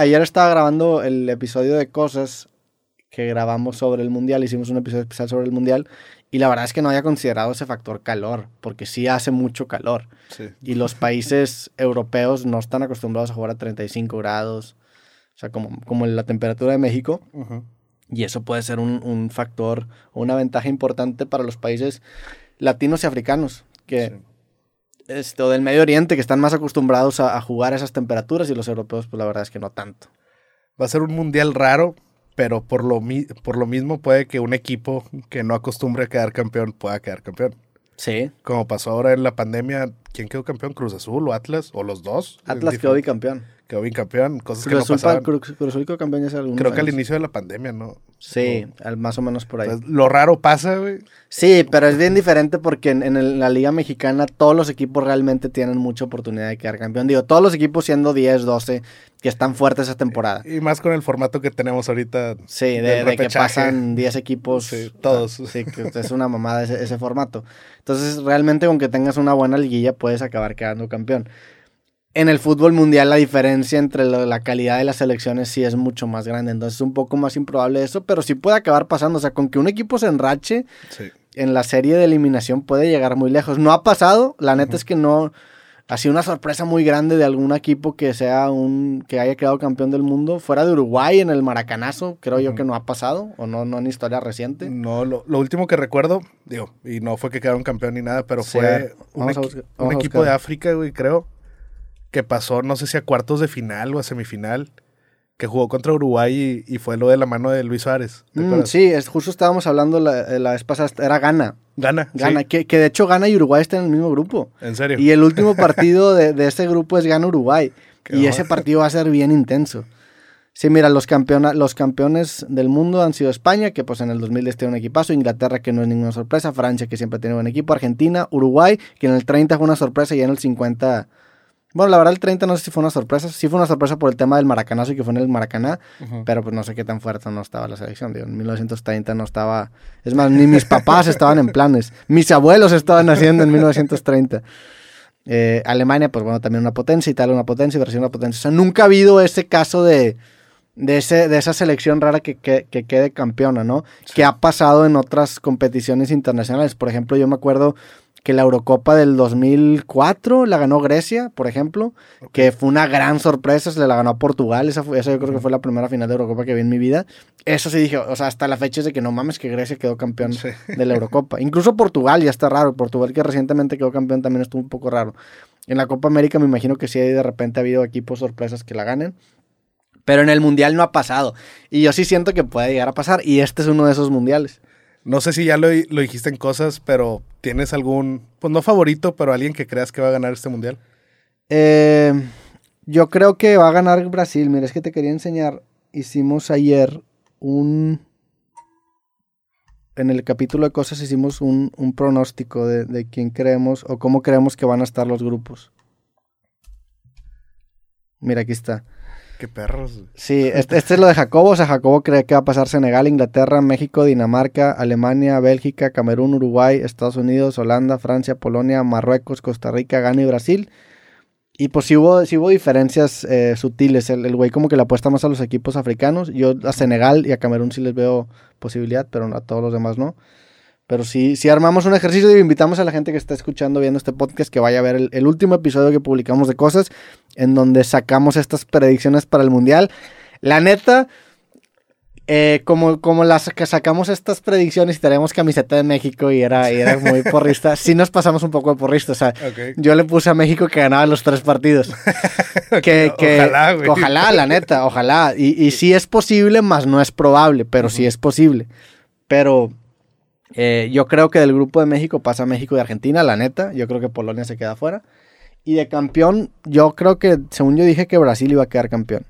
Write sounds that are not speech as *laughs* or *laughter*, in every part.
ayer estaba grabando el episodio de cosas que grabamos sobre el mundial, hicimos un episodio especial sobre el mundial y la verdad es que no había considerado ese factor calor, porque sí hace mucho calor. Y los países *laughs* europeos no están acostumbrados a jugar a 35 grados, o sea, como, como la temperatura de México. Y eso puede ser un, un factor o una ventaja importante para los países latinos y africanos, que esto del Medio Oriente, que están más acostumbrados a, jugar a esas temperaturas, y los europeos, pues la verdad es que no tanto. Va a ser un mundial raro, pero por lo, por lo mismo puede que un equipo que no acostumbre a quedar campeón pueda quedar campeón. Sí. Como pasó ahora en la pandemia, ¿quién quedó campeón? ¿Cruz Azul o Atlas? ¿O los dos? Atlas quedó bicampeón quedó bicampeón, cosas que no pasaban. campeón Creo que al inicio de la pandemia, ¿no? Sí, más o menos por ahí. lo raro pasa, güey. Sí, pero es bien diferente porque en, la Liga Mexicana todos los equipos realmente tienen mucha oportunidad de quedar campeón. Digo, todos los equipos siendo 10, 12, que están fuertes esa temporada. Y más con el formato que tenemos ahorita. Sí, de, que pasan 10 equipos. Sí, todos. Sí, que es una mamada ese, ese formato. Entonces, realmente, aunque tengas una buena liguilla, puedes acabar quedando campeón en el fútbol mundial la diferencia entre la calidad de las selecciones sí es mucho más grande. Entonces es un poco más improbable eso, pero sí puede acabar pasando. O sea, con que un equipo se enrache en la serie de eliminación puede llegar muy lejos. No ha pasado, la neta es que no. Ha sido una sorpresa muy grande de algún equipo que sea un que haya quedado campeón del mundo fuera de Uruguay en el Maracanazo, creo yo que no ha pasado o no no en historia reciente. No, lo, último que recuerdo, digo, y no fue que quedaron campeón ni nada, pero fue un, un equipo de África, güey, creo, que pasó, no sé si a cuartos de final o a semifinal, que jugó contra Uruguay y, fue lo de la mano de Luis Suárez. Mm, sí, es, justo estábamos hablando la, la vez pasada, era Gana. Gana. Gana, que, de hecho Gana y Uruguay están en el mismo grupo. ¿En serio? Y el último *laughs* partido de, de este grupo es Gana Uruguay. y ese partido va a ser bien intenso. Sí, mira, los, los campeones del mundo han sido España, que pues en el 2010 tiene un equipazo, Inglaterra, que no es ninguna sorpresa, Francia, que siempre tiene buen equipo, Argentina, Uruguay, que en el 30 fue una sorpresa y en el 50 bueno, la verdad el 30 no sé si fue una sorpresa. Sí fue una sorpresa por el tema del maracanazo y que fue en el Maracaná, pero pues no sé qué tan fuerte no estaba la selección. Digo, en 1930 no estaba... Es más, ni mis papás estaban en planes. Mis abuelos estaban naciendo en 1930. Eh, Alemania, pues bueno, también una potencia, Italia una potencia, Brasil una potencia. O sea, nunca ha habido ese caso de, de, ese, de esa selección rara que, que, quede campeona, ¿no? Que ha pasado en otras competiciones internacionales. Por ejemplo, yo me acuerdo que la Eurocopa del 2004 la ganó Grecia, por ejemplo, que fue una gran sorpresa, se la ganó a Portugal, esa, fue, esa yo creo que fue la primera final de Eurocopa que vi en mi vida. Eso sí dije, o sea, hasta la fecha es de que no mames que Grecia quedó campeón de la Eurocopa. *laughs* Incluso Portugal ya está raro, Portugal que recientemente quedó campeón también estuvo un poco raro. En la Copa América me imagino que sí de repente ha habido equipos sorpresas que la ganen. Pero en el Mundial no ha pasado. Y yo sí siento que puede llegar a pasar. Y este es uno de esos mundiales. No sé si ya lo, dijiste en cosas, pero ¿tienes algún, pues no favorito, pero alguien que creas que va a ganar este mundial? Eh, yo creo que va a ganar Brasil. Mira, es que te quería enseñar. Hicimos ayer un. En el capítulo de cosas hicimos un, pronóstico de, de quién creemos o cómo creemos que van a estar los grupos. Mira, aquí está. Qué perros. Sí, este, este, es lo de Jacobo. O sea, Jacobo cree que va a pasar Senegal, Inglaterra, México, Dinamarca, Alemania, Bélgica, Camerún, Uruguay, Estados Unidos, Holanda, Francia, Polonia, Marruecos, Costa Rica, Ghana y Brasil. Y pues sí hubo, hubo diferencias eh, sutiles. El, güey como que le apuesta más a los equipos africanos. Yo a Senegal y a Camerún sí les veo posibilidad, pero a todos los demás no. Pero sí, si armamos un ejercicio y invitamos a la gente que está escuchando, viendo este podcast, que vaya a ver el, último episodio que publicamos de cosas, en donde sacamos estas predicciones para el Mundial. La neta, eh, como, como las que sacamos estas predicciones y tenemos camiseta de México y era, era muy porrista, *laughs* sí nos pasamos un poco de porrista. O sea, yo le puse a México que ganaba los tres partidos. *laughs* que, ojalá, Ojalá, la neta, ojalá. Y, y sí es posible, más no es probable, pero sí es posible. Pero eh, yo creo que del grupo de México pasa México y Argentina, la neta. Yo creo que Polonia se queda fuera. Y de campeón, yo creo que, según yo dije que Brasil iba a quedar campeón.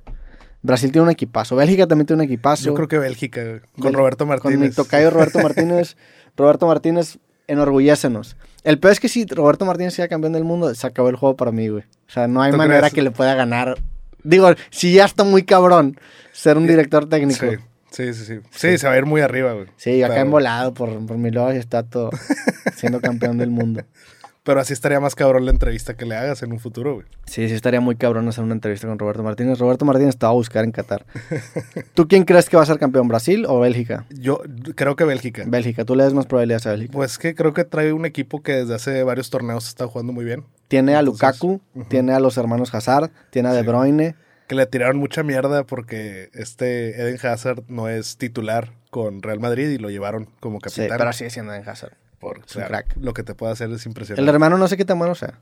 Brasil tiene un equipazo. Bélgica también tiene un equipazo. Yo creo que Bélgica, con Roberto Martínez. Con mi tocayo Roberto *laughs* Martínez. Roberto Martínez, enorgullécenos. El peor es que si Roberto Martínez sea campeón del mundo, se acabó el juego para mí, güey. O sea, no hay manera que le pueda ganar. Digo, si ya está muy cabrón ser un director técnico. Sí, sí, sí. Sí, se va a ir muy arriba, güey. Sí, acá en volado por, por mi y está todo *laughs* siendo campeón del mundo. Pero así estaría más cabrón la entrevista que le hagas en un futuro, güey. Sí, sí estaría muy cabrón hacer una entrevista con Roberto Martínez. Roberto Martínez estaba a buscar en Qatar. *laughs* ¿Tú quién crees que va a ser campeón, Brasil o Bélgica? Yo creo que Bélgica. Bélgica, ¿tú le das más probabilidades a Bélgica? Pues que creo que trae un equipo que desde hace varios torneos está jugando muy bien. Tiene a Lukaku, tiene a los hermanos Hazard, tiene a De Bruyne. Que le tiraron mucha mierda porque este Eden Hazard no es titular con Real Madrid y lo llevaron como capitán. Sí, pero sigue siendo Eden Hazard. Por, crack. Lo que te puede hacer es impresionante. El hermano no sé qué tan bueno sea. ¿Sabes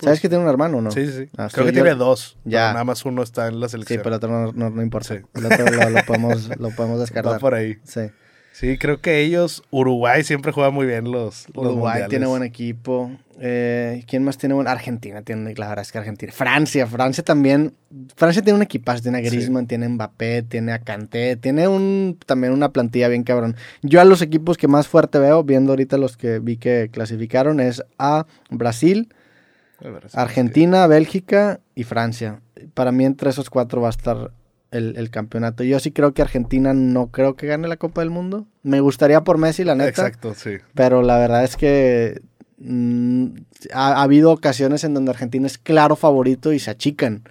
pues que tiene un hermano o no? Sí, sí, sí. Ah, Creo que tiene dos. Ya. nada más uno está en la selección. Sí, pero el otro no, no, importa. El otro lo, podemos, lo podemos *laughs* descartar. por ahí. Sí. Sí, creo que ellos, Uruguay siempre juega muy bien los, Uruguay tiene buen equipo. Eh, ¿Quién más tiene buen? Argentina tiene, la verdad es que Argentina. Francia, Francia también. Francia tiene un equipazo, tiene a Griezmann, tiene a Mbappé, tiene a Kanté, tiene un, también una plantilla bien cabrón. Yo a los equipos que más fuerte veo, viendo ahorita los que vi que clasificaron, es a Brasil, Argentina, Bélgica y Francia. Para mí entre esos cuatro va a estar el, campeonato. Yo sí creo que Argentina no creo que gane la Copa del Mundo. Me gustaría por Messi, la neta. Exacto, sí. Pero la verdad es que mm, ha, habido ocasiones en donde Argentina es claro favorito y se achican.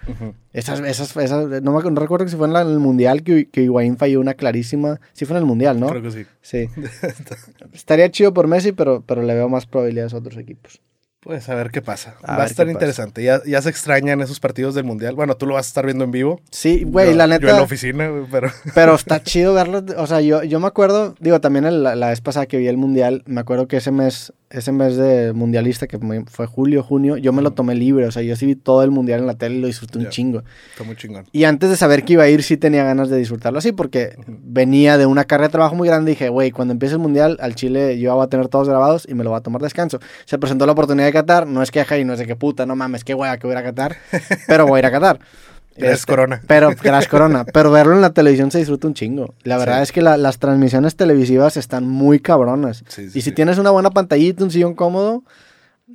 esas, esas, no, me, recuerdo si fue en, el Mundial que, que Higuaín falló una clarísima. Sí fue en el Mundial, ¿no? Creo que sí. Sí. *laughs* Estaría chido por Messi, pero, pero le veo más probabilidades a otros equipos. Pues a ver qué pasa. Va a estar interesante. Ya, ya se extrañan esos partidos del Mundial. Bueno, tú lo vas a estar viendo en vivo. Sí, güey, la neta. Yo en la oficina, pero. *laughs* Pero está *laughs* chido verlo. O sea, yo, yo me acuerdo, digo, también la, la vez pasada que vi el Mundial, me acuerdo que ese mes ese mes de mundialista, que fue julio, junio, yo me lo tomé libre. O sea, yo sí vi todo el mundial en la tele y lo disfruté un chingo. Fue muy chingón. Y antes de saber que iba a ir, sí tenía ganas de disfrutarlo así, porque venía de una carrera de trabajo muy grande y dije, güey, cuando empiece el mundial, al Chile yo voy a tener todos grabados y me lo voy a tomar descanso. Se presentó la oportunidad de Qatar, no es queja y no es de que puta, no mames, qué güey, que voy a ir a Qatar, pero voy a ir a Qatar. Este, Corona. Pero, gracias Corona. *laughs* Pero verlo en la televisión se disfruta un chingo. La verdad es que las transmisiones televisivas están muy cabronas. y si tienes una buena pantallita, un sillón cómodo,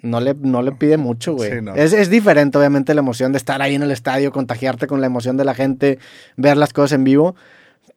no le, no le pide mucho, güey. es, es, diferente, obviamente, la emoción de estar ahí en el estadio, contagiarte con la emoción de la gente, ver las cosas en vivo.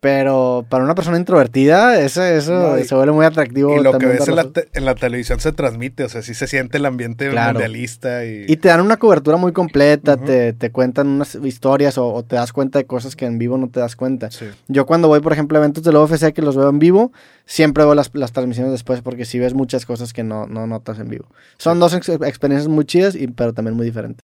Pero para una persona introvertida, eso, eso se vuelve muy atractivo. Y lo que ves en la, en la, televisión se transmite, o sea, sí se siente el ambiente mundialista. Y... y... te dan una cobertura muy completa, te, te, cuentan unas historias o, te das cuenta de cosas que en vivo no te das cuenta. Yo cuando voy, por ejemplo, a eventos del UFC que los veo en vivo, siempre veo las, las transmisiones después porque sí ves muchas cosas que no, no notas en vivo. Son dos experiencias muy chidas, y, pero también muy diferentes.